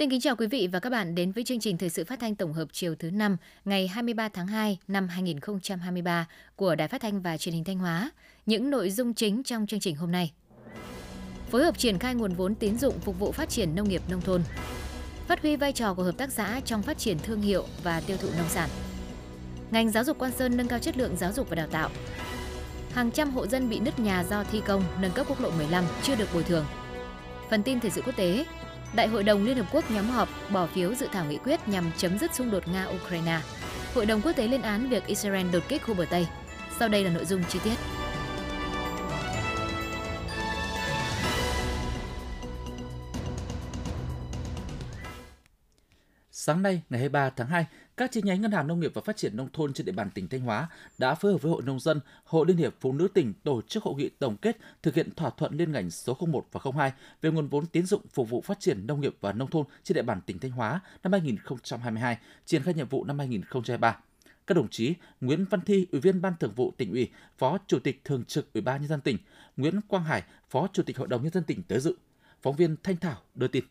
Xin kính chào quý vị và các bạn đến với chương trình thời sự phát thanh tổng hợp chiều thứ năm ngày 23 tháng 2 năm 2023 của Đài Phát thanh và Truyền hình Thanh Hóa. Những nội dung chính trong chương trình hôm nay. Phối hợp triển khai nguồn vốn tín dụng phục vụ phát triển nông nghiệp nông thôn. Phát huy vai trò của hợp tác xã trong phát triển thương hiệu và tiêu thụ nông sản. Ngành giáo dục Quan Sơn nâng cao chất lượng giáo dục và đào tạo. Hàng trăm hộ dân bị nứt nhà do thi công nâng cấp quốc lộ 15 chưa được bồi thường. Phần tin thời sự quốc tế, Đại hội đồng Liên Hợp Quốc nhóm họp bỏ phiếu dự thảo nghị quyết nhằm chấm dứt xung đột Nga-Ukraine. Hội đồng quốc tế lên án việc Israel đột kích khu bờ Tây. Sau đây là nội dung chi tiết. Sáng nay, ngày 23 tháng 2, các chi nhánh Ngân hàng Nông nghiệp và Phát triển Nông thôn trên địa bàn tỉnh Thanh Hóa đã phối hợp với Hội Nông dân, Hội Liên hiệp Phụ nữ tỉnh tổ chức hội nghị tổng kết thực hiện thỏa thuận liên ngành số 01 và 02 về nguồn vốn tín dụng phục vụ phát triển nông nghiệp và nông thôn trên địa bàn tỉnh Thanh Hóa năm 2022, triển khai nhiệm vụ năm 2023 các đồng chí Nguyễn Văn Thi, Ủy viên Ban Thường vụ tỉnh ủy, Phó Chủ tịch Thường trực Ủy ban nhân dân tỉnh, Nguyễn Quang Hải, Phó Chủ tịch Hội đồng nhân dân tỉnh tới dự. Phóng viên Thanh Thảo đưa tin.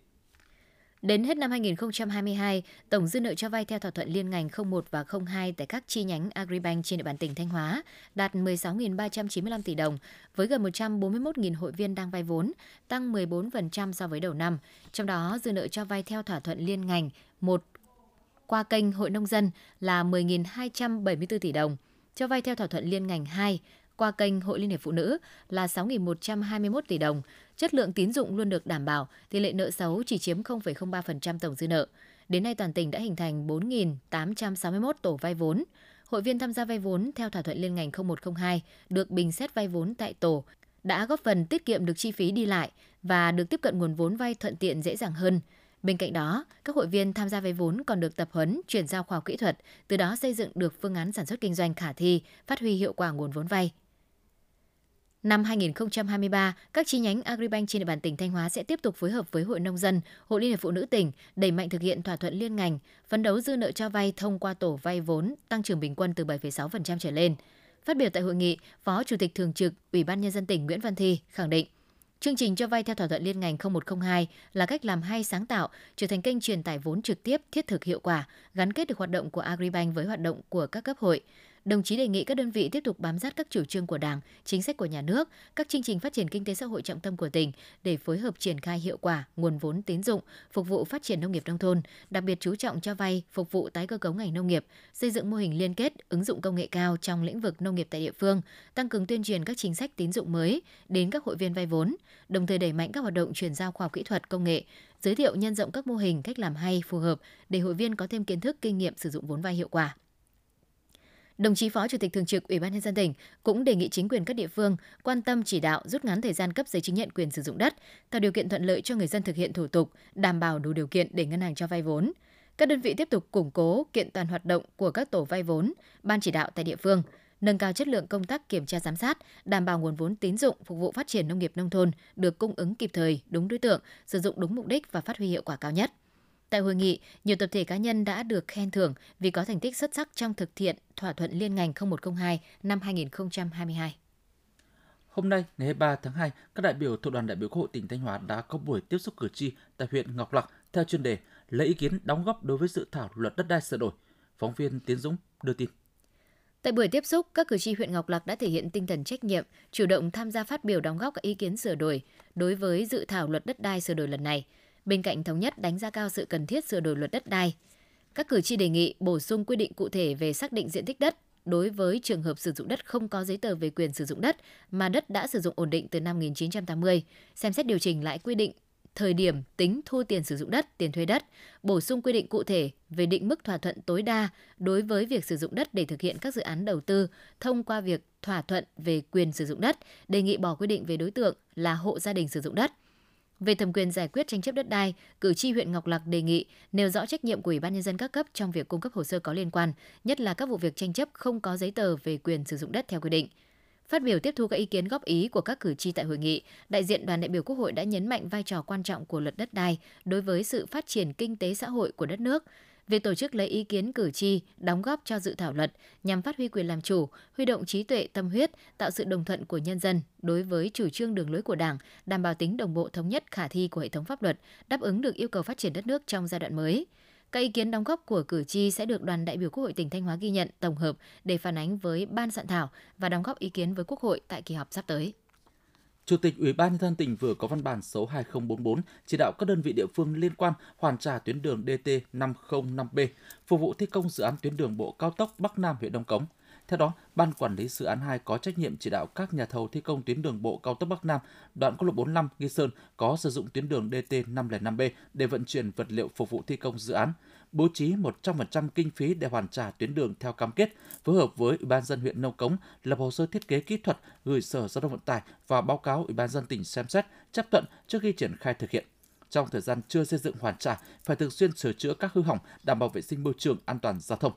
Đến hết năm 2022, tổng dư nợ cho vay theo thỏa thuận liên ngành 01 và 02 tại các chi nhánh Agribank trên địa bàn tỉnh Thanh Hóa đạt 16.395 tỷ đồng, với gần 141.000 hội viên đang vay vốn, tăng 14% so với đầu năm. Trong đó, dư nợ cho vay theo thỏa thuận liên ngành 1 qua kênh Hội Nông dân là 10.274 tỷ đồng, cho vay theo thỏa thuận liên ngành 2 qua kênh Hội Liên hiệp Phụ nữ là 6.121 tỷ đồng. Chất lượng tín dụng luôn được đảm bảo, tỷ lệ nợ xấu chỉ chiếm 0,03% tổng dư nợ. Đến nay toàn tỉnh đã hình thành 4.861 tổ vay vốn. Hội viên tham gia vay vốn theo thỏa thuận liên ngành 0102 được bình xét vay vốn tại tổ đã góp phần tiết kiệm được chi phí đi lại và được tiếp cận nguồn vốn vay thuận tiện dễ dàng hơn. Bên cạnh đó, các hội viên tham gia vay vốn còn được tập huấn, chuyển giao khoa học kỹ thuật, từ đó xây dựng được phương án sản xuất kinh doanh khả thi, phát huy hiệu quả nguồn vốn vay. Năm 2023, các chi nhánh Agribank trên địa bàn tỉnh Thanh Hóa sẽ tiếp tục phối hợp với Hội Nông dân, Hội Liên hiệp Phụ nữ tỉnh đẩy mạnh thực hiện thỏa thuận liên ngành, phấn đấu dư nợ cho vay thông qua tổ vay vốn tăng trưởng bình quân từ 7,6% trở lên. Phát biểu tại hội nghị, Phó Chủ tịch Thường trực Ủy ban Nhân dân tỉnh Nguyễn Văn Thi khẳng định, Chương trình cho vay theo thỏa thuận liên ngành 0102 là cách làm hay sáng tạo, trở thành kênh truyền tải vốn trực tiếp, thiết thực hiệu quả, gắn kết được hoạt động của Agribank với hoạt động của các cấp hội. Đồng chí đề nghị các đơn vị tiếp tục bám sát các chủ trương của Đảng, chính sách của nhà nước, các chương trình phát triển kinh tế xã hội trọng tâm của tỉnh để phối hợp triển khai hiệu quả nguồn vốn tín dụng phục vụ phát triển nông nghiệp nông thôn, đặc biệt chú trọng cho vay phục vụ tái cơ cấu ngành nông nghiệp, xây dựng mô hình liên kết, ứng dụng công nghệ cao trong lĩnh vực nông nghiệp tại địa phương, tăng cường tuyên truyền các chính sách tín dụng mới đến các hội viên vay vốn, đồng thời đẩy mạnh các hoạt động chuyển giao khoa học kỹ thuật công nghệ, giới thiệu nhân rộng các mô hình cách làm hay phù hợp để hội viên có thêm kiến thức kinh nghiệm sử dụng vốn vay hiệu quả. Đồng chí Phó Chủ tịch Thường trực Ủy ban nhân dân tỉnh cũng đề nghị chính quyền các địa phương quan tâm chỉ đạo rút ngắn thời gian cấp giấy chứng nhận quyền sử dụng đất, tạo điều kiện thuận lợi cho người dân thực hiện thủ tục, đảm bảo đủ điều kiện để ngân hàng cho vay vốn. Các đơn vị tiếp tục củng cố kiện toàn hoạt động của các tổ vay vốn, ban chỉ đạo tại địa phương, nâng cao chất lượng công tác kiểm tra giám sát, đảm bảo nguồn vốn tín dụng phục vụ phát triển nông nghiệp nông thôn được cung ứng kịp thời, đúng đối tượng, sử dụng đúng mục đích và phát huy hiệu quả cao nhất. Tại hội nghị, nhiều tập thể cá nhân đã được khen thưởng vì có thành tích xuất sắc trong thực hiện thỏa thuận liên ngành 0102 năm 2022. Hôm nay, ngày 23 tháng 2, các đại biểu thuộc đoàn đại biểu Quốc hội tỉnh Thanh Hóa đã có buổi tiếp xúc cử tri tại huyện Ngọc Lặc theo chuyên đề lấy ý kiến đóng góp đối với dự thảo luật đất đai sửa đổi. Phóng viên Tiến Dũng đưa tin. Tại buổi tiếp xúc, các cử tri huyện Ngọc Lặc đã thể hiện tinh thần trách nhiệm, chủ động tham gia phát biểu đóng góp các ý kiến sửa đổi đối với dự thảo luật đất đai sửa đổi lần này – Bên cạnh thống nhất đánh giá cao sự cần thiết sửa đổi luật đất đai, các cử tri đề nghị bổ sung quy định cụ thể về xác định diện tích đất đối với trường hợp sử dụng đất không có giấy tờ về quyền sử dụng đất mà đất đã sử dụng ổn định từ năm 1980, xem xét điều chỉnh lại quy định thời điểm tính thu tiền sử dụng đất, tiền thuê đất, bổ sung quy định cụ thể về định mức thỏa thuận tối đa đối với việc sử dụng đất để thực hiện các dự án đầu tư thông qua việc thỏa thuận về quyền sử dụng đất, đề nghị bỏ quy định về đối tượng là hộ gia đình sử dụng đất – về thẩm quyền giải quyết tranh chấp đất đai, cử tri huyện Ngọc Lặc đề nghị nêu rõ trách nhiệm của Ủy ban nhân dân các cấp trong việc cung cấp hồ sơ có liên quan, nhất là các vụ việc tranh chấp không có giấy tờ về quyền sử dụng đất theo quy định. Phát biểu tiếp thu các ý kiến góp ý của các cử tri tại hội nghị, đại diện đoàn đại biểu Quốc hội đã nhấn mạnh vai trò quan trọng của luật đất đai đối với sự phát triển kinh tế xã hội của đất nước. Việc tổ chức lấy ý kiến cử tri, đóng góp cho dự thảo luật nhằm phát huy quyền làm chủ, huy động trí tuệ tâm huyết, tạo sự đồng thuận của nhân dân đối với chủ trương đường lối của Đảng, đảm bảo tính đồng bộ thống nhất khả thi của hệ thống pháp luật, đáp ứng được yêu cầu phát triển đất nước trong giai đoạn mới. Các ý kiến đóng góp của cử tri sẽ được đoàn đại biểu Quốc hội tỉnh Thanh Hóa ghi nhận, tổng hợp để phản ánh với ban soạn thảo và đóng góp ý kiến với Quốc hội tại kỳ họp sắp tới. Chủ tịch Ủy ban nhân dân tỉnh vừa có văn bản số 2044 chỉ đạo các đơn vị địa phương liên quan hoàn trả tuyến đường DT 505B phục vụ thi công dự án tuyến đường bộ cao tốc Bắc Nam huyện Đông Cống. Theo đó, Ban Quản lý Dự án 2 có trách nhiệm chỉ đạo các nhà thầu thi công tuyến đường bộ cao tốc Bắc Nam, đoạn quốc lộ 45 Nghi Sơn có sử dụng tuyến đường DT 505B để vận chuyển vật liệu phục vụ thi công dự án, bố trí 100% kinh phí để hoàn trả tuyến đường theo cam kết, phối hợp với Ủy ban dân huyện Nông Cống lập hồ sơ thiết kế kỹ thuật gửi Sở Giao thông Vận tải và báo cáo Ủy ban dân tỉnh xem xét chấp thuận trước khi triển khai thực hiện trong thời gian chưa xây dựng hoàn trả phải thường xuyên sửa chữa các hư hỏng đảm bảo vệ sinh môi trường an toàn giao thông.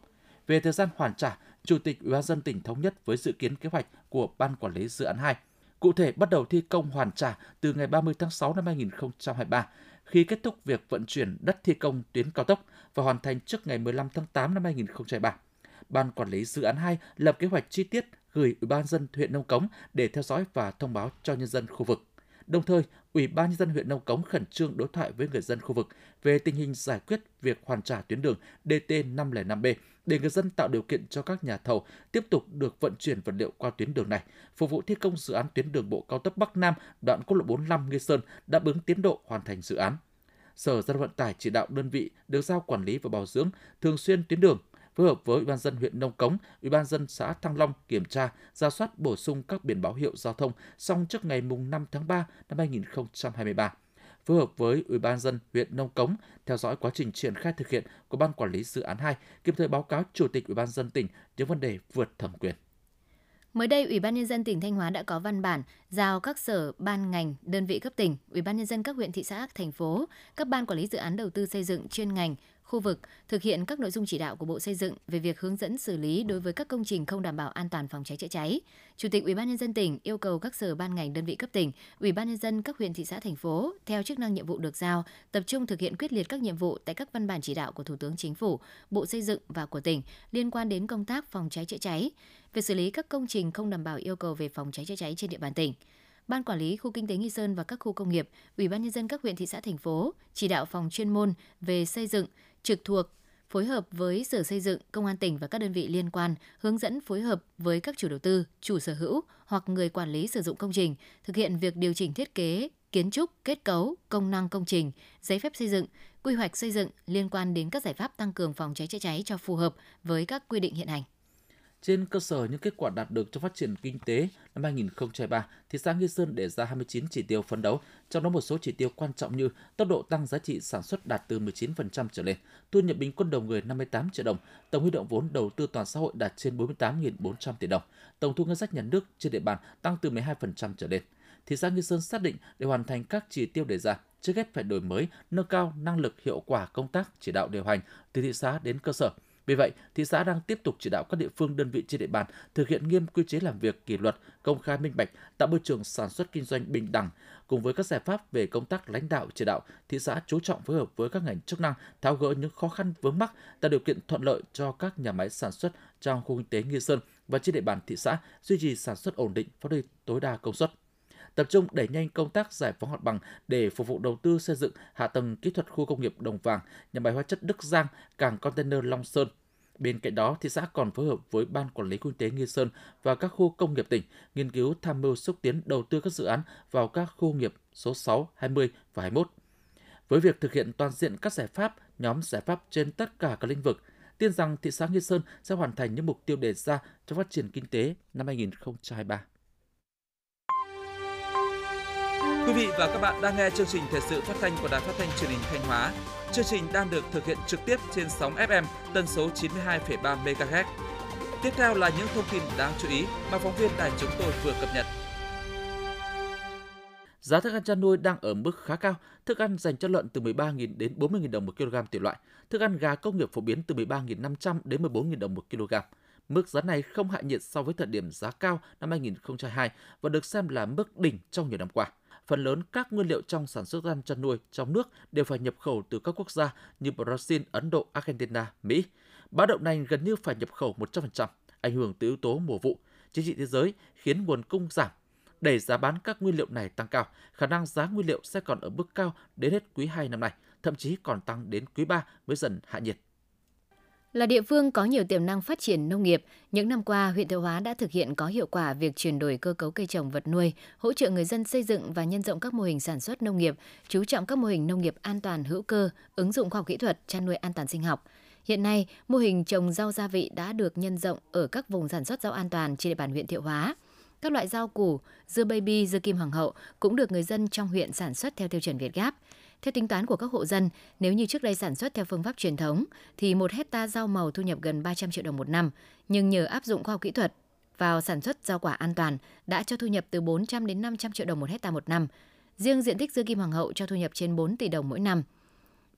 Về thời gian hoàn trả, Chủ tịch Ủy ban dân tỉnh thống nhất với dự kiến kế hoạch của Ban Quản lý Dự án 2. Cụ thể, bắt đầu thi công hoàn trả từ ngày 30 tháng 6 năm 2023, khi kết thúc việc vận chuyển đất thi công tuyến cao tốc và hoàn thành trước ngày 15 tháng 8 năm 2023. Ban Quản lý Dự án 2 lập kế hoạch chi tiết gửi Ủy ban dân huyện Nông Cống để theo dõi và thông báo cho nhân dân khu vực. Đồng thời, Ủy ban nhân dân huyện Nông Cống khẩn trương đối thoại với người dân khu vực về tình hình giải quyết việc hoàn trả tuyến đường DT505B để người dân tạo điều kiện cho các nhà thầu tiếp tục được vận chuyển vật liệu qua tuyến đường này, phục vụ thi công dự án tuyến đường bộ cao tốc Bắc Nam đoạn quốc lộ 45 Nghi Sơn đáp ứng tiến độ hoàn thành dự án. Sở Giao thông Vận tải chỉ đạo đơn vị được giao quản lý và bảo dưỡng thường xuyên tuyến đường, phối hợp với Ủy ban dân huyện Nông Cống, Ủy ban dân xã Thăng Long kiểm tra, ra soát bổ sung các biển báo hiệu giao thông xong trước ngày mùng 5 tháng 3 năm 2023 phối hợp với Ủy ban dân huyện Nông Cống theo dõi quá trình triển khai thực hiện của ban quản lý dự án 2, kịp thời báo cáo Chủ tịch Ủy ban dân tỉnh những vấn đề vượt thẩm quyền. Mới đây, Ủy ban nhân dân tỉnh Thanh Hóa đã có văn bản giao các sở, ban ngành, đơn vị cấp tỉnh, Ủy ban nhân dân các huyện thị xã, thành phố, các ban quản lý dự án đầu tư xây dựng chuyên ngành, khu vực thực hiện các nội dung chỉ đạo của Bộ Xây dựng về việc hướng dẫn xử lý đối với các công trình không đảm bảo an toàn phòng cháy chữa cháy. Chủ tịch Ủy ban nhân dân tỉnh yêu cầu các sở ban ngành đơn vị cấp tỉnh, Ủy ban nhân dân các huyện thị xã thành phố theo chức năng nhiệm vụ được giao, tập trung thực hiện quyết liệt các nhiệm vụ tại các văn bản chỉ đạo của Thủ tướng Chính phủ, Bộ Xây dựng và của tỉnh liên quan đến công tác phòng cháy chữa cháy, về xử lý các công trình không đảm bảo yêu cầu về phòng cháy chữa cháy trên địa bàn tỉnh. Ban quản lý khu kinh tế Nghi Sơn và các khu công nghiệp, Ủy ban nhân dân các huyện thị xã thành phố chỉ đạo phòng chuyên môn về xây dựng trực thuộc phối hợp với Sở Xây dựng, Công an tỉnh và các đơn vị liên quan hướng dẫn phối hợp với các chủ đầu tư, chủ sở hữu hoặc người quản lý sử dụng công trình thực hiện việc điều chỉnh thiết kế, kiến trúc, kết cấu, công năng công trình, giấy phép xây dựng, quy hoạch xây dựng liên quan đến các giải pháp tăng cường phòng cháy chữa cháy cho phù hợp với các quy định hiện hành. Trên cơ sở những kết quả đạt được trong phát triển kinh tế năm 2023, thị xã Nghi Sơn đề ra 29 chỉ tiêu phấn đấu, trong đó một số chỉ tiêu quan trọng như tốc độ tăng giá trị sản xuất đạt từ 19% trở lên, thu nhập bình quân đầu người 58 triệu đồng, tổng huy động vốn đầu tư toàn xã hội đạt trên 48.400 tỷ đồng, tổng thu ngân sách nhà nước trên địa bàn tăng từ 12% trở lên. Thị xã Nghi Sơn xác định để hoàn thành các chỉ tiêu đề ra, trước hết phải đổi mới, nâng cao năng lực hiệu quả công tác chỉ đạo điều hành từ thị xã đến cơ sở – vì vậy, thị xã đang tiếp tục chỉ đạo các địa phương đơn vị trên địa bàn thực hiện nghiêm quy chế làm việc kỷ luật, công khai minh bạch, tạo môi trường sản xuất kinh doanh bình đẳng. Cùng với các giải pháp về công tác lãnh đạo chỉ đạo, thị xã chú trọng phối hợp với các ngành chức năng tháo gỡ những khó khăn vướng mắc, tạo điều kiện thuận lợi cho các nhà máy sản xuất trong khu kinh tế Nghi Sơn và trên địa bàn thị xã duy trì sản xuất ổn định, phát huy tối đa công suất tập trung đẩy nhanh công tác giải phóng mặt bằng để phục vụ đầu tư xây dựng hạ tầng kỹ thuật khu công nghiệp Đồng Vàng, nhà máy hóa chất Đức Giang, cảng container Long Sơn. Bên cạnh đó, thị xã còn phối hợp với Ban Quản lý Kinh tế Nghi Sơn và các khu công nghiệp tỉnh nghiên cứu tham mưu xúc tiến đầu tư các dự án vào các khu nghiệp số 6, 20 và 21. Với việc thực hiện toàn diện các giải pháp, nhóm giải pháp trên tất cả các lĩnh vực, tin rằng thị xã Nghi Sơn sẽ hoàn thành những mục tiêu đề ra cho phát triển kinh tế năm 2023. Quý vị và các bạn đang nghe chương trình thời sự phát thanh của Đài Phát thanh Truyền hình Thanh Hóa. Chương trình đang được thực hiện trực tiếp trên sóng FM tần số 92,3 MHz. Tiếp theo là những thông tin đáng chú ý mà phóng viên đài chúng tôi vừa cập nhật. Giá thức ăn chăn nuôi đang ở mức khá cao, thức ăn dành cho lợn từ 13.000 đến 40.000 đồng một kg tùy loại, thức ăn gà công nghiệp phổ biến từ 13.500 đến 14.000 đồng một kg. Mức giá này không hạ nhiệt so với thời điểm giá cao năm 2022 và được xem là mức đỉnh trong nhiều năm qua phần lớn các nguyên liệu trong sản xuất ăn chăn nuôi trong nước đều phải nhập khẩu từ các quốc gia như Brazil, Ấn Độ, Argentina, Mỹ. Báo động này gần như phải nhập khẩu 100%, ảnh hưởng từ yếu tố mùa vụ, chính trị thế giới khiến nguồn cung giảm đẩy giá bán các nguyên liệu này tăng cao, khả năng giá nguyên liệu sẽ còn ở mức cao đến hết quý 2 năm nay, thậm chí còn tăng đến quý 3 mới dần hạ nhiệt. Là địa phương có nhiều tiềm năng phát triển nông nghiệp, những năm qua huyện Thiệu Hóa đã thực hiện có hiệu quả việc chuyển đổi cơ cấu cây trồng vật nuôi, hỗ trợ người dân xây dựng và nhân rộng các mô hình sản xuất nông nghiệp, chú trọng các mô hình nông nghiệp an toàn hữu cơ, ứng dụng khoa học kỹ thuật, chăn nuôi an toàn sinh học. Hiện nay, mô hình trồng rau gia vị đã được nhân rộng ở các vùng sản xuất rau an toàn trên địa bàn huyện Thiệu Hóa. Các loại rau củ, dưa baby, dưa kim hoàng hậu cũng được người dân trong huyện sản xuất theo tiêu chuẩn Việt Gáp. Theo tính toán của các hộ dân, nếu như trước đây sản xuất theo phương pháp truyền thống, thì một hecta rau màu thu nhập gần 300 triệu đồng một năm, nhưng nhờ áp dụng khoa học kỹ thuật vào sản xuất rau quả an toàn đã cho thu nhập từ 400 đến 500 triệu đồng một hecta một năm. Riêng diện tích dưa kim hoàng hậu cho thu nhập trên 4 tỷ đồng mỗi năm.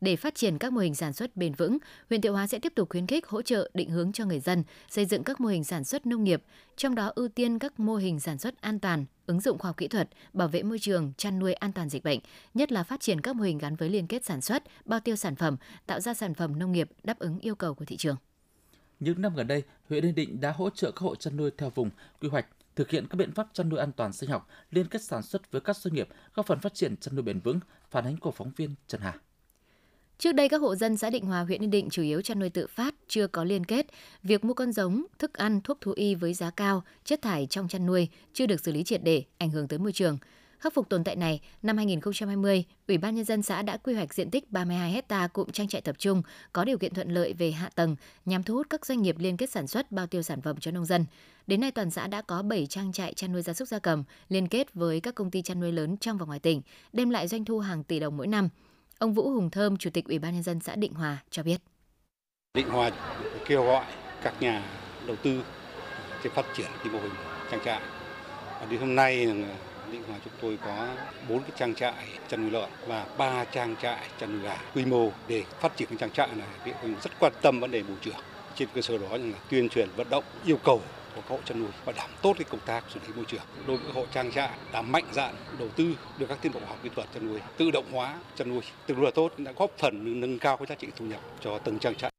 Để phát triển các mô hình sản xuất bền vững, huyện Thiệu Hóa sẽ tiếp tục khuyến khích hỗ trợ định hướng cho người dân xây dựng các mô hình sản xuất nông nghiệp, trong đó ưu tiên các mô hình sản xuất an toàn, ứng dụng khoa học kỹ thuật, bảo vệ môi trường, chăn nuôi an toàn dịch bệnh, nhất là phát triển các mô hình gắn với liên kết sản xuất, bao tiêu sản phẩm, tạo ra sản phẩm nông nghiệp đáp ứng yêu cầu của thị trường. Những năm gần đây, huyện Yên Định đã hỗ trợ các hộ chăn nuôi theo vùng quy hoạch thực hiện các biện pháp chăn nuôi an toàn sinh học, liên kết sản xuất với các doanh nghiệp, góp phần phát triển chăn nuôi bền vững, phản ánh của phóng viên Trần Hà. Trước đây các hộ dân xã Định Hòa huyện Yên Định chủ yếu chăn nuôi tự phát, chưa có liên kết. Việc mua con giống, thức ăn, thuốc thú y với giá cao, chất thải trong chăn nuôi chưa được xử lý triệt để, ảnh hưởng tới môi trường. Khắc phục tồn tại này, năm 2020, Ủy ban nhân dân xã đã quy hoạch diện tích 32 hecta cụm trang trại tập trung có điều kiện thuận lợi về hạ tầng nhằm thu hút các doanh nghiệp liên kết sản xuất bao tiêu sản phẩm cho nông dân. Đến nay toàn xã đã có 7 trang trại chăn nuôi gia súc gia cầm liên kết với các công ty chăn nuôi lớn trong và ngoài tỉnh, đem lại doanh thu hàng tỷ đồng mỗi năm. Ông Vũ Hùng Thơm, Chủ tịch Ủy ban nhân dân xã Định Hòa cho biết. Định Hòa kêu gọi các nhà đầu tư để phát triển cái mô hình trang trại. Và đến hôm nay Định Hòa chúng tôi có bốn cái trang trại chăn nuôi lợn và ba trang trại chăn nuôi gà quy mô để phát triển cái trang trại này. Địa phương rất quan tâm vấn đề bù trưởng trên cơ sở đó là tuyên truyền vận động yêu cầu của các hộ chăn nuôi và đảm tốt cái công tác xử lý môi trường. Đối với hộ trang trại đã mạnh dạn đầu tư được các tiến bộ khoa học kỹ thuật chăn nuôi, tự động hóa chăn nuôi tương đối là tốt đã góp phần nâng cao cái giá trị thu nhập cho từng trang trại.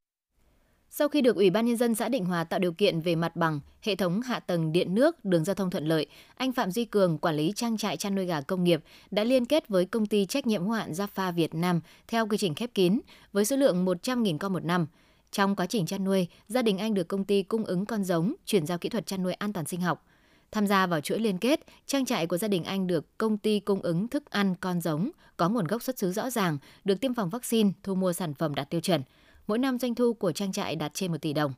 Sau khi được Ủy ban Nhân dân xã Định Hòa tạo điều kiện về mặt bằng, hệ thống hạ tầng điện nước, đường giao thông thuận lợi, anh Phạm Duy Cường, quản lý trang trại chăn nuôi gà công nghiệp, đã liên kết với công ty trách nhiệm hữu hạn Jaffa Việt Nam theo quy trình khép kín với số lượng 100.000 con một năm – trong quá trình chăn nuôi, gia đình anh được công ty cung ứng con giống, chuyển giao kỹ thuật chăn nuôi an toàn sinh học. Tham gia vào chuỗi liên kết, trang trại của gia đình anh được công ty cung ứng thức ăn con giống, có nguồn gốc xuất xứ rõ ràng, được tiêm phòng vaccine, thu mua sản phẩm đạt tiêu chuẩn. Mỗi năm doanh thu của trang trại đạt trên 1 tỷ đồng.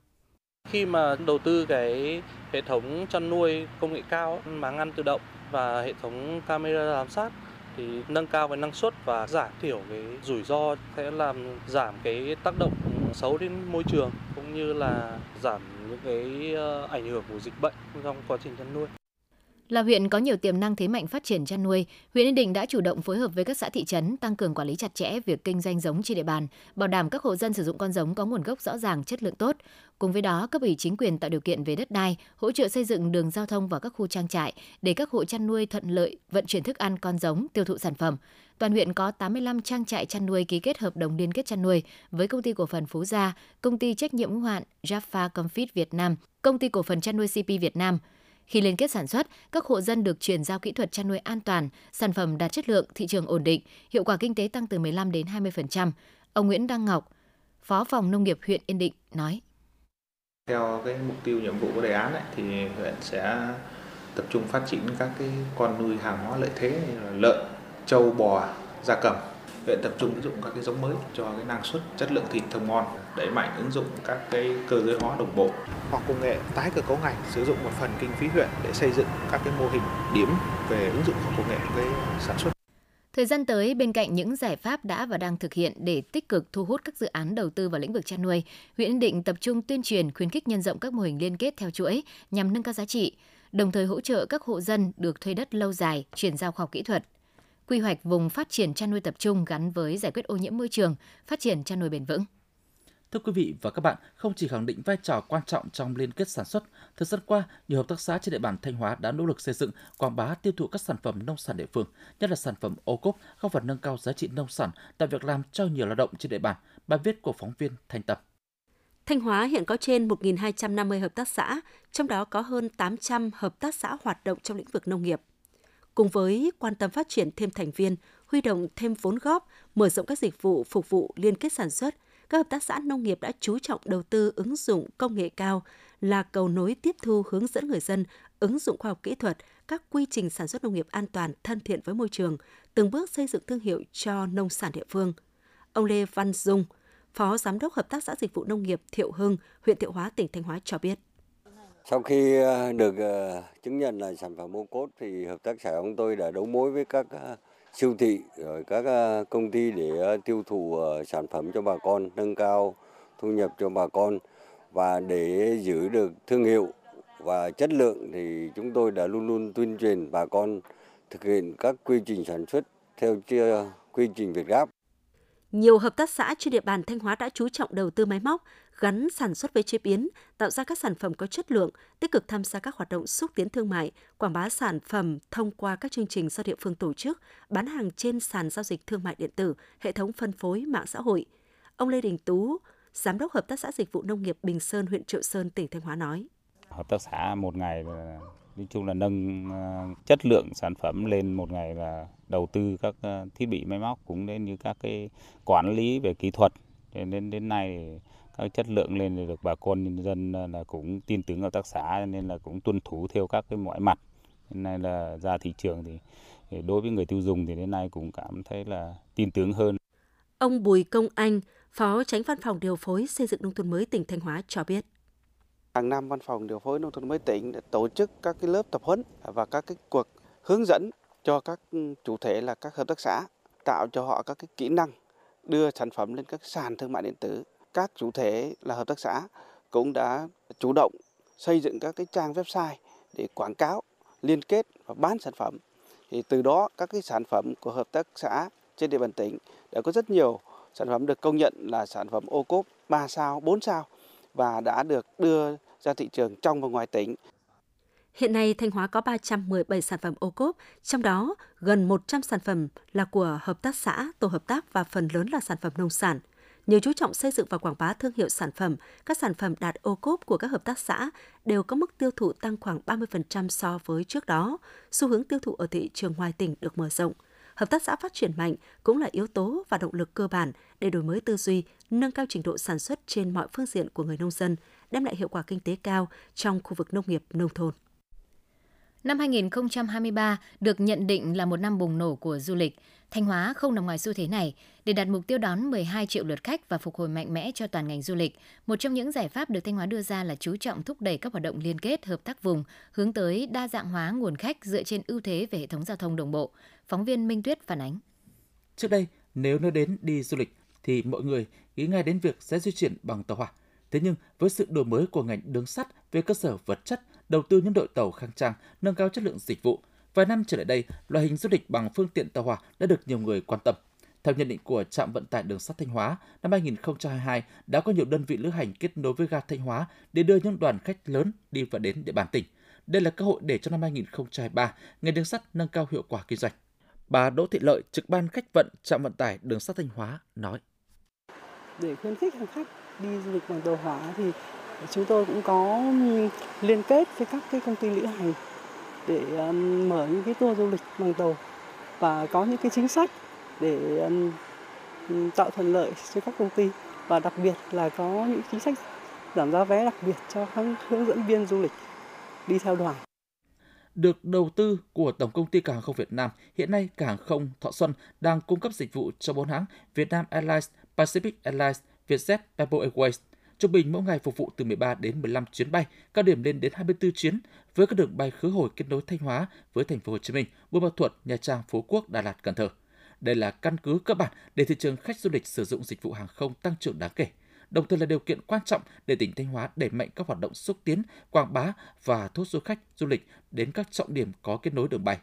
Khi mà đầu tư cái hệ thống chăn nuôi công nghệ cao, máng ăn tự động và hệ thống camera giám sát thì nâng cao về năng suất và giảm thiểu cái rủi ro sẽ làm giảm cái tác động xấu đến môi trường cũng như là giảm những cái ờ, ảnh hưởng của dịch bệnh trong quá trình chăn nuôi. Là huyện có nhiều tiềm năng thế mạnh phát triển chăn nuôi, huyện Yên Định đã chủ động phối hợp với các xã thị trấn tăng cường quản lý chặt chẽ việc kinh doanh giống trên địa bàn, bảo đảm các hộ dân sử dụng con giống có nguồn gốc rõ ràng, chất lượng tốt. Cùng với đó, cấp ủy chính quyền tạo điều kiện về đất đai, hỗ trợ xây dựng đường giao thông vào các khu trang trại để các hộ chăn nuôi thuận lợi vận chuyển thức ăn con giống, tiêu thụ sản phẩm. Toàn huyện có 85 trang trại chăn nuôi ký kết hợp đồng liên kết chăn nuôi với công ty cổ phần Phú Gia, công ty trách nhiệm hữu hạn Jaffa Comfit Việt Nam, công ty cổ phần chăn nuôi CP Việt Nam – khi liên kết sản xuất, các hộ dân được chuyển giao kỹ thuật chăn nuôi an toàn, sản phẩm đạt chất lượng, thị trường ổn định, hiệu quả kinh tế tăng từ 15 đến 20%. Ông Nguyễn Đăng Ngọc, Phó phòng Nông nghiệp huyện Yên Định nói. Theo cái mục tiêu nhiệm vụ của đề án ấy, thì huyện sẽ tập trung phát triển các cái con nuôi hàng hóa lợi thế như là lợn, trâu, bò, gia cầm. Huyện tập trung ứng dụng các cái giống mới cho cái năng suất chất lượng thịt thơm ngon đẩy mạnh ứng dụng các cái cơ giới hóa đồng bộ. Hoặc công nghệ tái cơ cấu ngành sử dụng một phần kinh phí huyện để xây dựng các cái mô hình điểm về ứng dụng khoa công nghệ với sản xuất. Thời gian tới, bên cạnh những giải pháp đã và đang thực hiện để tích cực thu hút các dự án đầu tư vào lĩnh vực chăn nuôi, huyện Yên Định tập trung tuyên truyền khuyến khích nhân rộng các mô hình liên kết theo chuỗi nhằm nâng cao giá trị, đồng thời hỗ trợ các hộ dân được thuê đất lâu dài, chuyển giao khoa học kỹ thuật, quy hoạch vùng phát triển chăn nuôi tập trung gắn với giải quyết ô nhiễm môi trường, phát triển chăn nuôi bền vững. Thưa quý vị và các bạn, không chỉ khẳng định vai trò quan trọng trong liên kết sản xuất, thời gian qua, nhiều hợp tác xã trên địa bàn Thanh Hóa đã nỗ lực xây dựng, quảng bá tiêu thụ các sản phẩm nông sản địa phương, nhất là sản phẩm ô cốp, góp phần nâng cao giá trị nông sản, tạo việc làm cho nhiều lao động trên địa bàn. Bài viết của phóng viên Thanh Tập. Thanh Hóa hiện có trên 1.250 hợp tác xã, trong đó có hơn 800 hợp tác xã hoạt động trong lĩnh vực nông nghiệp. Cùng với quan tâm phát triển thêm thành viên, huy động thêm vốn góp, mở rộng các dịch vụ phục vụ liên kết sản xuất, các hợp tác xã nông nghiệp đã chú trọng đầu tư ứng dụng công nghệ cao là cầu nối tiếp thu hướng dẫn người dân ứng dụng khoa học kỹ thuật, các quy trình sản xuất nông nghiệp an toàn, thân thiện với môi trường, từng bước xây dựng thương hiệu cho nông sản địa phương. Ông Lê Văn Dung, Phó Giám đốc Hợp tác xã Dịch vụ Nông nghiệp Thiệu Hưng, huyện Thiệu Hóa, tỉnh Thanh Hóa cho biết. Sau khi ờ, được ờ, chứng nhận là sản phẩm ô cốt thì hợp tác xã chúng tôi đã đấu mối với các ờ, siêu thị rồi các công ty để tiêu thụ sản phẩm cho bà con, nâng cao thu nhập cho bà con và để giữ được thương hiệu và chất lượng thì chúng tôi đã luôn luôn tuyên truyền bà con thực hiện các quy trình sản xuất theo quy trình Việt Gáp. Nhiều hợp tác xã trên địa bàn Thanh Hóa đã chú trọng đầu tư máy móc, gắn sản xuất với chế biến, tạo ra các sản phẩm có chất lượng, tích cực tham gia các hoạt động xúc tiến thương mại, quảng bá sản phẩm thông qua các chương trình do địa phương tổ chức, bán hàng trên sàn giao dịch thương mại điện tử, hệ thống phân phối mạng xã hội. Ông Lê Đình Tú, Giám đốc Hợp tác xã Dịch vụ Nông nghiệp Bình Sơn, huyện Triệu Sơn, tỉnh Thanh Hóa nói. Hợp tác xã một ngày nói chung là nâng à, chất lượng sản phẩm lên một ngày là đầu tư các à, thiết bị máy móc cũng đến như các cái quản lý về kỹ thuật nên đến nay các chất lượng lên thì được bà con nhân dân à, là cũng tin tưởng hợp tác xã nên là cũng tuân thủ theo các cái mọi mặt nên nay là ra thị trường thì, thì đối với người tiêu dùng thì đến nay cũng cảm thấy là tin tưởng hơn. Ông Bùi Công Anh, Phó Tránh Văn phòng Điều phối Xây dựng Nông thôn mới tỉnh Thanh Hóa cho biết. Hàng năm Văn phòng Điều phối Nông thôn mới tỉnh đã tổ chức các cái lớp tập huấn và các cái cuộc hướng dẫn cho các ừ, chủ thể là các hợp tác xã tạo cho họ các cái kỹ năng đưa sản phẩm lên các sàn thương mại điện tử. Các chủ thể là hợp tác xã cũng đã chủ động xây dựng các cái trang website để quảng cáo, liên kết và bán sản phẩm. Thì từ đó các cái sản phẩm của hợp tác xã trên địa bàn tỉnh đã có rất nhiều sản phẩm được công nhận là sản phẩm ô cốp 3 sao, 4 sao và đã được đưa ra thị trường trong và ngoài tỉnh. Hiện nay, Thanh Hóa có 317 sản phẩm ô cốp, trong đó gần 100 sản phẩm là của hợp tác xã, tổ hợp tác và phần lớn là sản phẩm nông sản. Nhờ chú trọng xây dựng và quảng bá thương hiệu sản phẩm, các sản phẩm đạt ô cốp của các hợp tác xã đều có mức tiêu thụ tăng khoảng 30% so với trước đó. Xu hướng tiêu thụ ở thị trường ngoài tỉnh được mở rộng. Hợp tác xã phát triển mạnh cũng là yếu tố và động lực cơ bản để đổi mới tư duy, nâng cao trình độ sản xuất trên mọi phương diện của người nông dân, đem lại hiệu quả kinh tế cao trong khu vực nông nghiệp nông thôn. Năm 2023 được nhận định là một năm bùng nổ của du lịch. Thanh Hóa không nằm ngoài xu thế này. Để đạt mục tiêu đón 12 triệu lượt khách và phục hồi mạnh mẽ cho toàn ngành du lịch, một trong những giải pháp được Thanh Hóa đưa ra là chú trọng thúc đẩy các hoạt động liên kết, hợp tác vùng, hướng tới đa dạng hóa nguồn khách dựa trên ưu thế về hệ thống giao thông đồng bộ. Phóng viên Minh Tuyết phản ánh. Trước đây, nếu nói đến đi du lịch thì mọi người nghĩ ngay đến việc sẽ di chuyển bằng tàu hỏa. Thế nhưng với sự đổi mới của ngành đường sắt về cơ sở vật chất, đầu tư những đội tàu khang trang, nâng cao chất lượng dịch vụ, vài năm trở lại đây, loại hình du lịch bằng phương tiện tàu hỏa đã được nhiều người quan tâm. Theo nhận định của trạm vận tải đường sắt Thanh Hóa, năm 2022 đã có nhiều đơn vị lữ hành kết nối với ga Thanh Hóa để đưa những đoàn khách lớn đi và đến địa bàn tỉnh. Đây là cơ hội để cho năm 2023, ngành đường sắt nâng cao hiệu quả kinh doanh. Bà Đỗ Thị Lợi, trực ban khách vận trạm vận tải đường sắt Thanh Hóa nói: Để khuyến khích hành khách đi du lịch bằng tàu hỏa thì chúng tôi cũng có liên kết với các cái công ty lữ hành để mở những cái tour du lịch bằng tàu và có những cái chính sách để tạo thuận lợi cho các công ty và đặc biệt là có những chính sách giảm giá vé đặc biệt cho các hướng dẫn viên du lịch đi theo đoàn. Được đầu tư của Tổng công ty Cảng hàng không Việt Nam, hiện nay Cảng hàng không Thọ Xuân đang cung cấp dịch vụ cho bốn hãng Vietnam Airlines, Pacific Airlines, Vietjet, Bamboo Airways. Trung bình mỗi ngày phục vụ từ 13 đến 15 chuyến bay, cao điểm lên đến 24 chuyến với các đường bay khứ hồi kết nối Thanh Hóa với thành phố Hồ Chí Minh, Buôn Ma Thuột, Nha Trang, Phú Quốc, Đà Lạt, Cần Thơ. Đây là căn cứ cơ bản để thị trường khách du lịch sử dụng dịch vụ hàng không tăng trưởng đáng kể, đồng thời là điều kiện quan trọng để tỉnh Thanh Hóa đẩy mạnh các hoạt động xúc tiến, quảng bá và thu hút du khách du lịch đến các trọng điểm có kết nối đường bay.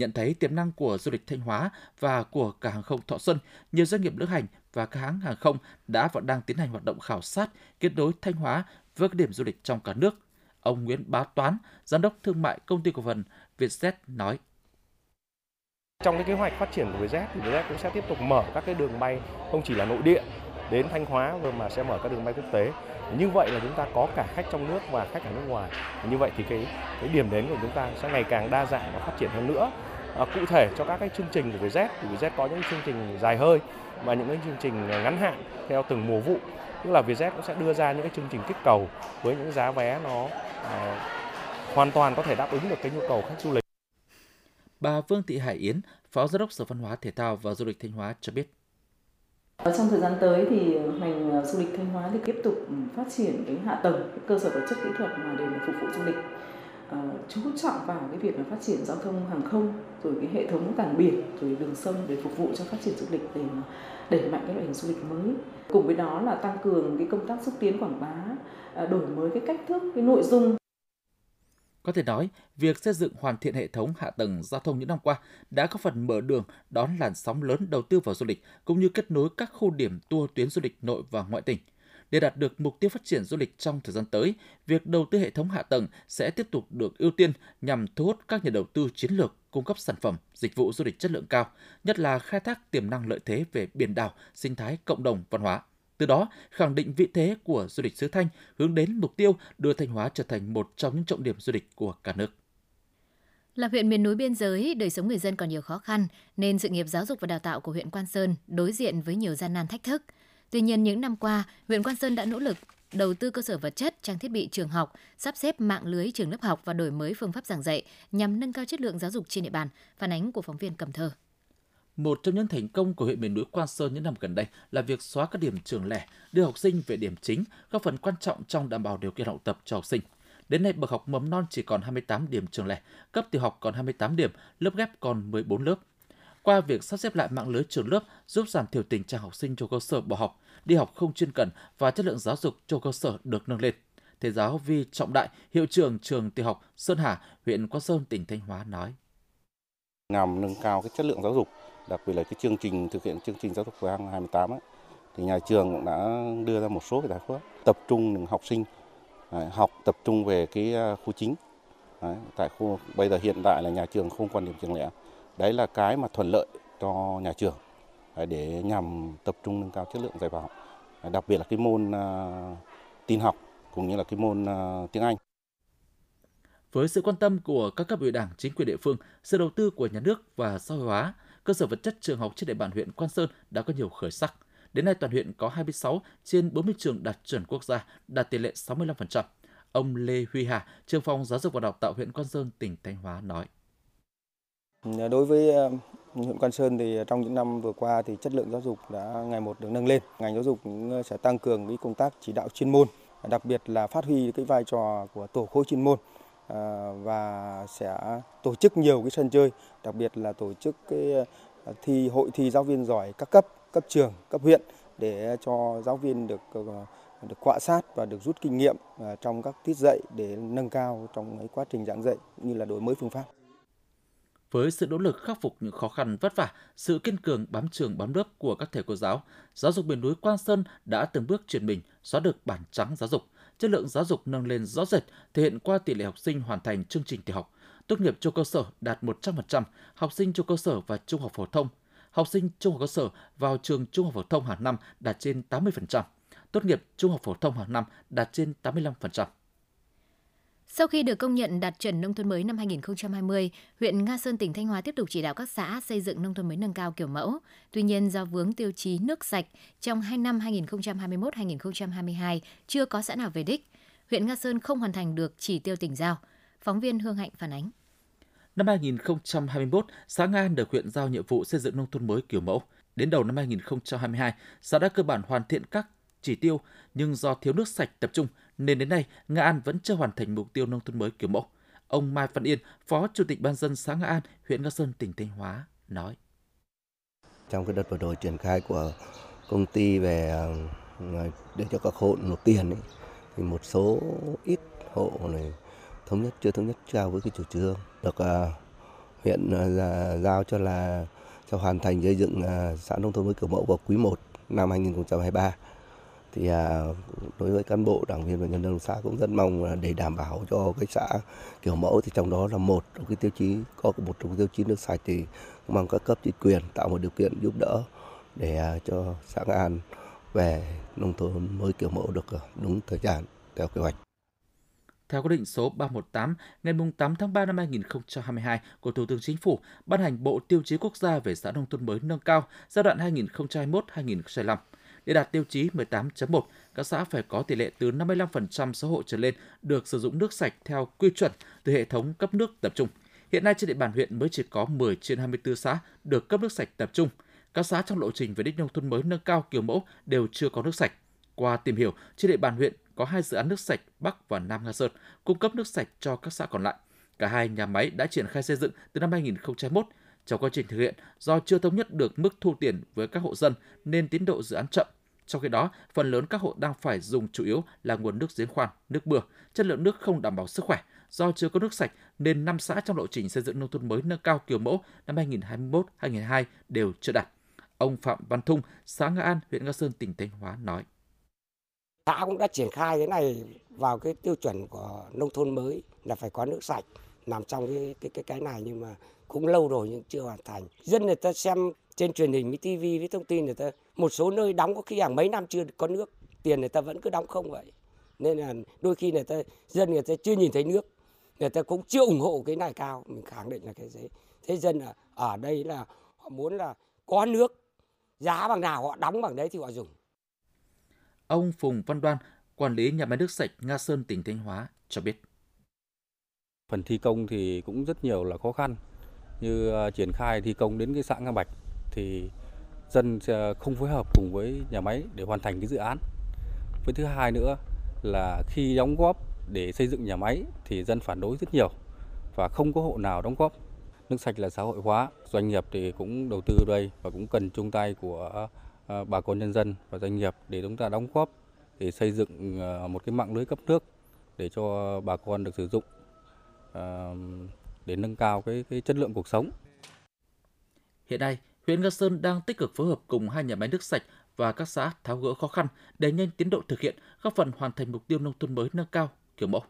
Nhận thấy tiềm năng của du lịch Thanh Hóa và của cả hàng không Thọ Xuân, nhiều doanh nghiệp lữ hành và các hãng hàng không đã và đang tiến hành hoạt động khảo sát, kết nối Thanh Hóa với các điểm du lịch trong cả nước. Ông Nguyễn Bá Toán, giám đốc thương mại công ty cổ phần Vietjet nói. Trong cái kế hoạch phát triển của Vietjet thì Vietjet cũng sẽ tiếp tục mở các cái đường bay không chỉ là nội địa đến Thanh Hóa mà sẽ mở các đường bay quốc tế. Như vậy là chúng ta có cả khách trong nước và khách ở nước ngoài. Như vậy thì cái cái điểm đến của chúng ta sẽ ngày càng đa dạng và phát triển hơn nữa. À, cụ thể cho các cái chương trình của Vietjet thì Vietjet có những chương trình dài hơi và những cái chương trình ngắn hạn theo từng mùa vụ. Tức là Vietjet cũng sẽ đưa ra những cái chương trình kích cầu với những giá vé nó à, hoàn toàn có thể đáp ứng được cái nhu cầu khách du lịch. Bà Vương Thị Hải Yến, Phó Giám đốc Sở Văn hóa Thể thao và Du lịch Thanh Hóa cho biết. Ờ, trong thời gian tới thì ngành ờ, du lịch Thanh Hóa thì tiếp tục phát triển cái hạ tầng, cái cơ sở vật chất kỹ thuật mà để phục vụ du lịch. Ờ, chú trọng vào cái việc là phát triển giao thông hàng không rồi cái hệ thống cảng biển rồi đường sông để phục vụ cho phát triển du lịch để mà đẩy mạnh cái loại hình du lịch mới cùng với đó là tăng cường cái công tác xúc tiến quảng bá đổi mới cái cách thức cái nội dung có thể nói, việc xây dựng hoàn thiện hệ thống hạ tầng giao thông những năm qua đã có phần mở đường đón làn sóng lớn đầu tư vào du lịch cũng như kết nối các khu điểm tour tuyến du lịch nội và ngoại tỉnh. Để đạt được mục tiêu phát triển du lịch trong thời gian tới, việc đầu tư hệ thống hạ tầng sẽ tiếp tục được ưu tiên nhằm thu hút các nhà đầu tư chiến lược cung cấp sản phẩm, dịch vụ du lịch chất lượng cao, nhất là khai thác tiềm năng lợi thế về biển đảo, sinh thái, cộng đồng, văn hóa. Từ đó, khẳng định vị thế của du lịch xứ Thanh hướng đến mục tiêu đưa Thanh Hóa trở thành một trong những trọng điểm du lịch của cả nước. Là huyện miền núi biên giới, đời sống người dân còn nhiều khó khăn, nên sự nghiệp giáo dục và đào tạo của huyện Quan Sơn đối diện với nhiều gian nan thách thức. Tuy nhiên, những năm qua, huyện Quan Sơn đã nỗ lực đầu tư cơ sở vật chất, trang thiết bị trường học, sắp xếp mạng lưới trường lớp học và đổi mới phương pháp giảng dạy nhằm nâng cao chất lượng giáo dục trên địa bàn, phản ánh của phóng viên Cầm Thơ. Một trong những thành công của huyện miền núi Quan Sơn những năm gần đây là việc xóa các điểm trường lẻ, đưa học sinh về điểm chính, góp phần quan trọng trong đảm bảo điều kiện học tập cho học sinh. Đến nay, bậc học mầm non chỉ còn 28 điểm trường lẻ, cấp tiểu học còn 28 điểm, lớp ghép còn 14 lớp. Qua việc sắp xếp lại mạng lưới trường lớp giúp giảm thiểu tình trạng học sinh cho cơ sở bỏ học, đi học không chuyên cần và chất lượng giáo dục cho cơ sở được nâng lên. Thầy giáo Vi Trọng Đại, hiệu trưởng trường tiểu học Sơn Hà, huyện Quan Sơn, tỉnh Thanh Hóa nói. Nhằm nâng cao cái chất lượng giáo dục đặc biệt là cái chương trình thực hiện chương trình giáo dục phổ thông 28 ấy, thì nhà trường cũng đã đưa ra một số cái giải pháp tập trung học sinh à, học tập trung về cái à, khu chính. Đấy, tại khu bây giờ hiện tại là nhà trường không quan điểm trường lẻ. Đấy là cái mà thuận lợi cho nhà trường để nhằm tập trung nâng cao chất lượng dạy và học. Đặc biệt là cái môn uh, tin học cũng như là cái môn uh, tiếng Anh. Với sự quan tâm của các cấp ủy đảng, chính quyền địa phương, sự đầu tư của nhà nước và xã hội hóa, cơ sở vật chất trường học trên địa bàn huyện Quan Sơn đã có nhiều khởi sắc. Đến nay toàn huyện có 26 trên 40 trường đạt chuẩn quốc gia, đạt tỷ lệ 65%. Ông Lê Huy Hà, trưởng phòng giáo dục và đào tạo huyện Quan Sơn, tỉnh Thanh Hóa nói. Đối với ờ, huyện Quan Sơn thì trong những năm vừa qua thì chất lượng giáo dục đã ngày một được nâng lên. Ngành giáo dục cũng ờ, sẽ tăng cường cái công tác chỉ đạo chuyên môn, đặc biệt là phát huy cái vai trò của tổ khối chuyên môn Ờ, và sẽ tổ chức nhiều cái sân chơi, đặc biệt là tổ chức cái ờ, thi hội thi giáo viên giỏi các cấp, cấp trường, cấp huyện để cho giáo viên được ờ, được quạ sát và được rút kinh nghiệm trong các tiết dạy để nâng cao trong cái quá trình giảng dạy như là đổi mới phương pháp. Với sự nỗ lực khắc phục những khó khăn vất vả, sự kiên cường bám trường bám lớp của các thầy cô giáo, giáo dục miền núi Quan Sơn đã từng bước chuyển mình, xóa được bản trắng giáo dục. Chất lượng giáo dục nâng lên rõ rệt, thể hiện qua tỷ lệ học sinh hoàn thành chương trình tiểu học. Tốt nghiệp trung cơ sở đạt 100%, học sinh trung cơ sở và trung học phổ thông. Học sinh trung học cơ sở vào trường trung học phổ thông hàng năm đạt trên 80%. Tốt nghiệp trung học phổ thông hàng năm đạt trên 85%. Sau khi được công nhận đạt chuẩn nông thôn mới năm 2020, huyện Nga Sơn tỉnh Thanh Hóa tiếp tục chỉ đạo các xã xây dựng nông thôn mới nâng cao kiểu mẫu. Tuy nhiên do vướng tiêu chí nước sạch trong 2 năm 2021-2022 chưa có xã nào về đích, huyện Nga Sơn không hoàn thành được chỉ tiêu tỉnh giao. Phóng viên Hương Hạnh phản ánh. Năm 2021, xã Nga được huyện giao nhiệm vụ xây dựng nông thôn mới kiểu mẫu. Đến đầu năm 2022, xã đã cơ bản hoàn thiện các chỉ tiêu, nhưng do thiếu nước sạch tập trung nên đến nay Nga An vẫn chưa hoàn thành mục tiêu nông thôn mới kiểu mẫu. Ông Mai Văn Yên, Phó Chủ tịch Ban dân xã Nga An, huyện Nga Sơn, tỉnh Thanh Hóa nói. Trong cái đợt vừa rồi triển khai của công ty về à, để cho các hộ nộp tiền ấy, thì một số ít hộ này thống nhất chưa thống nhất cao với cái chủ trương được uh, huyện là giao cho là cho hoàn thành xây dựng à, xã nông thôn mới kiểu mẫu vào quý 1 năm 2023 thì à, đối với cán bộ đảng viên và nhân dân xã cũng rất mong để đảm bảo cho cái xã kiểu mẫu thì trong đó là một trong cái tiêu chí có một trong tiêu chí nước sạch thì mong các cấp chính quyền tạo một điều kiện giúp đỡ để à, cho xã Nga An về nông thôn mới kiểu mẫu được à, đúng thời gian theo kế hoạch. Theo quyết định số 318 ngày 8 tháng 3 năm 2022 của Thủ tướng Chính phủ ban hành Bộ Tiêu chí Quốc gia về xã nông thôn mới nâng cao giai đoạn 2021-2025. Để đạt tiêu chí 18.1, các xã phải có tỷ lệ từ 55% số hộ trở lên được sử dụng nước sạch theo quy chuẩn từ hệ thống cấp nước tập trung. Hiện nay trên địa bàn huyện mới chỉ có 10 trên 24 xã được cấp nước sạch tập trung. Các xã trong lộ trình về đích nông thôn mới nâng cao kiểu mẫu đều chưa có nước sạch. Qua tìm hiểu, trên địa bàn huyện có hai dự án nước sạch Bắc và Nam Nga Sơn cung cấp nước sạch cho các xã còn lại. Cả hai nhà máy đã triển khai xây dựng từ năm 2021. Trong quá trình thực hiện, do chưa thống nhất được mức thu tiền với các hộ dân nên tiến độ dự án chậm. Trong khi đó, phần lớn các hộ đang phải dùng chủ yếu là nguồn nước giếng khoan, nước bừa, chất lượng nước không đảm bảo sức khỏe. Do chưa có nước sạch nên năm xã trong lộ trình xây dựng nông thôn mới nâng cao kiểu mẫu năm 2021-2022 đều chưa đạt. Ông Phạm Văn Thung, xã Nga An, huyện Nga Sơn, tỉnh Thanh Hóa nói xã cũng đã triển khai cái này vào cái tiêu chuẩn của nông thôn mới là phải có nước sạch nằm trong cái cái cái cái này nhưng mà cũng lâu rồi nhưng chưa hoàn thành. Dân người ta xem trên truyền hình với tivi với thông tin người ta một số nơi đóng có khi hàng mấy năm chưa có nước tiền người ta vẫn cứ đóng không vậy. Nên là đôi khi người ta dân người ta chưa nhìn thấy nước người ta cũng chưa ủng hộ cái này cao. Mình khẳng định là cái gì thế dân là ở đây là họ muốn là có nước giá bằng nào họ đóng bằng đấy thì họ dùng. Ông Phùng Văn Đoan, quản lý nhà máy nước sạch Nga Sơn tỉnh Thanh Hóa cho biết. Phần thi công thì cũng rất nhiều là khó khăn. Như ờ, triển khai thi công đến cái xã Nga Bạch thì dân ờ, không phối hợp cùng với nhà máy để hoàn thành cái dự án. Với thứ hai nữa là khi đóng góp để xây dựng nhà máy thì dân phản đối rất nhiều và không có hộ nào đóng góp. Nước sạch là xã hội hóa, doanh nghiệp thì cũng đầu tư đây và cũng cần chung tay của ờ, bà con nhân dân và doanh nghiệp để chúng ta đóng góp để xây dựng một cái mạng lưới cấp nước để cho bà con được sử dụng để nâng cao cái, cái chất lượng cuộc sống. Hiện nay, huyện Nga Sơn đang tích cực phối hợp cùng hai nhà máy nước sạch và các xã tháo gỡ khó khăn để nhanh tiến độ thực hiện, góp phần hoàn thành mục tiêu nông thôn mới nâng cao kiểu mẫu.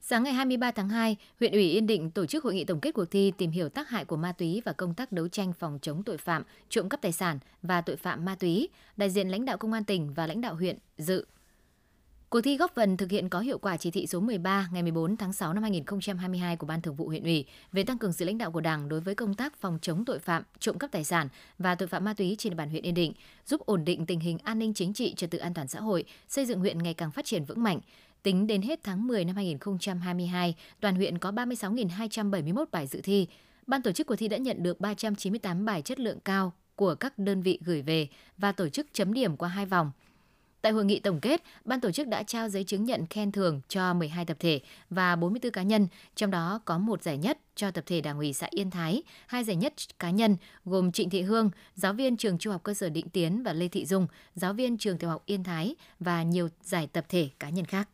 Sáng ngày 23 tháng 2, huyện ủy Yên Định tổ chức hội nghị tổng kết cuộc thi tìm hiểu tác hại của ma túy và công tác đấu tranh phòng chống tội phạm, trộm cắp tài sản và tội phạm ma túy. Đại diện lãnh đạo công an tỉnh và lãnh đạo huyện dự. Cuộc thi góp phần thực hiện có hiệu quả chỉ thị số 13 ngày 14 tháng 6 năm 2022 của Ban Thường vụ huyện ủy về tăng cường sự lãnh đạo của Đảng đối với công tác phòng chống tội phạm, trộm cắp tài sản và tội phạm ma túy trên địa bàn huyện Yên Định, giúp ổn định tình hình an ninh chính trị, trật tự an toàn xã hội, xây dựng huyện ngày càng phát triển vững mạnh. Tính đến hết tháng 10 năm 2022, toàn huyện có 36.271 bài dự thi. Ban tổ chức cuộc thi đã nhận được 398 bài chất lượng cao của các đơn vị gửi về và tổ chức chấm điểm qua hai vòng. Tại hội nghị tổng kết, ban tổ chức đã trao giấy chứng nhận khen thưởng cho 12 tập thể và 44 cá nhân, trong đó có một giải nhất cho tập thể Đảng ủy xã Yên Thái, hai giải nhất cá nhân gồm Trịnh Thị Hương, giáo viên trường Trung học cơ sở Định Tiến và Lê Thị Dung, giáo viên trường tiểu học Yên Thái và nhiều giải tập thể cá nhân khác.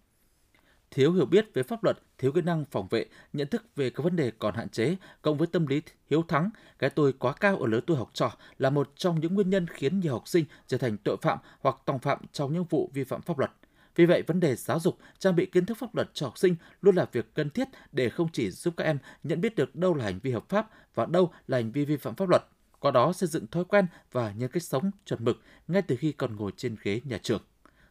Thiếu hiểu biết về pháp luật, thiếu kỹ năng phòng vệ, nhận thức về các vấn đề còn hạn chế, cộng với tâm lý hiếu thắng, cái tôi quá cao ở lứa tuổi học trò là một trong những nguyên nhân khiến nhiều học sinh trở thành tội phạm hoặc tòng phạm trong những vụ vi phạm pháp luật. Vì vậy, vấn đề giáo dục, trang bị kiến thức pháp luật cho học sinh luôn là việc cần thiết để không chỉ giúp các em nhận biết được đâu là hành vi hợp pháp và đâu là hành vi vi phạm pháp luật, qua đó xây dựng thói quen và nhân cách sống chuẩn mực ngay từ khi còn ngồi trên ghế nhà trường.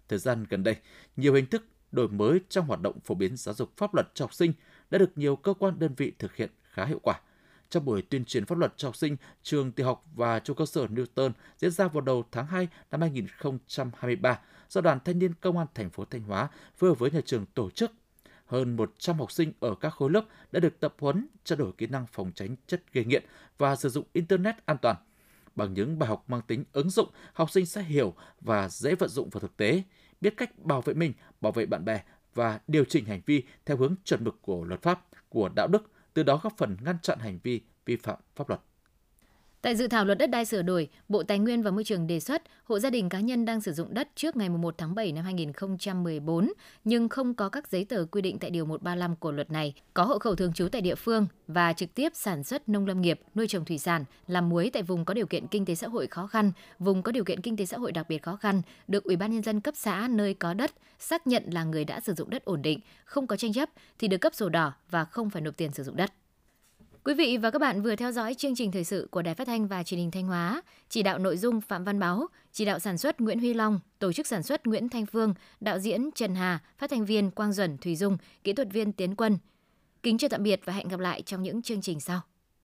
Thời gian gần đây, nhiều hình thức đổi mới trong hoạt động phổ biến giáo dục pháp luật cho học sinh đã được nhiều cơ quan đơn vị thực hiện khá hiệu quả. Trong buổi tuyên truyền pháp luật cho học sinh trường tiểu học và trung cơ sở Newton diễn ra vào đầu tháng 2 năm 2023 do Đoàn Thanh niên Công an thành phố Thanh Hóa phối hợp với nhà trường tổ chức. Hơn 100 học sinh ở các khối lớp đã được tập huấn trao đổi kỹ năng phòng tránh chất gây nghiện và sử dụng Internet an toàn. Bằng những bài học mang tính ứng dụng, học sinh sẽ hiểu và dễ vận dụng vào thực tế, biết cách bảo vệ mình, bảo vệ bạn bè và điều chỉnh hành vi theo hướng chuẩn mực của luật pháp, của đạo đức, từ đó góp phần ngăn chặn hành vi vi phạm pháp luật. Tại dự thảo luật đất đai sửa đổi, Bộ Tài nguyên và Môi trường đề xuất hộ gia đình cá nhân đang sử dụng đất trước ngày 1 tháng 7 năm 2014 nhưng không có các giấy tờ quy định tại điều 135 của luật này, có hộ khẩu thường trú tại địa phương và trực tiếp sản xuất nông lâm nghiệp, nuôi trồng thủy sản, làm muối tại vùng có điều kiện kinh tế xã hội khó khăn, vùng có điều kiện kinh tế xã hội đặc biệt khó khăn, được Ủy ban nhân dân cấp xã nơi có đất xác nhận là người đã sử dụng đất ổn định, không có tranh chấp thì được cấp sổ đỏ và không phải nộp tiền sử dụng đất. Quý vị và các bạn vừa theo dõi chương trình thời sự của Đài Phát thanh và Truyền hình Thanh Hóa, chỉ đạo nội dung Phạm Văn Báo, chỉ đạo sản xuất Nguyễn Huy Long, tổ chức sản xuất Nguyễn Thanh Phương, đạo diễn Trần Hà, phát thanh viên Quang Duẩn Thùy Dung, kỹ thuật viên Tiến Quân. Kính chào tạm biệt và hẹn gặp lại trong những chương trình sau.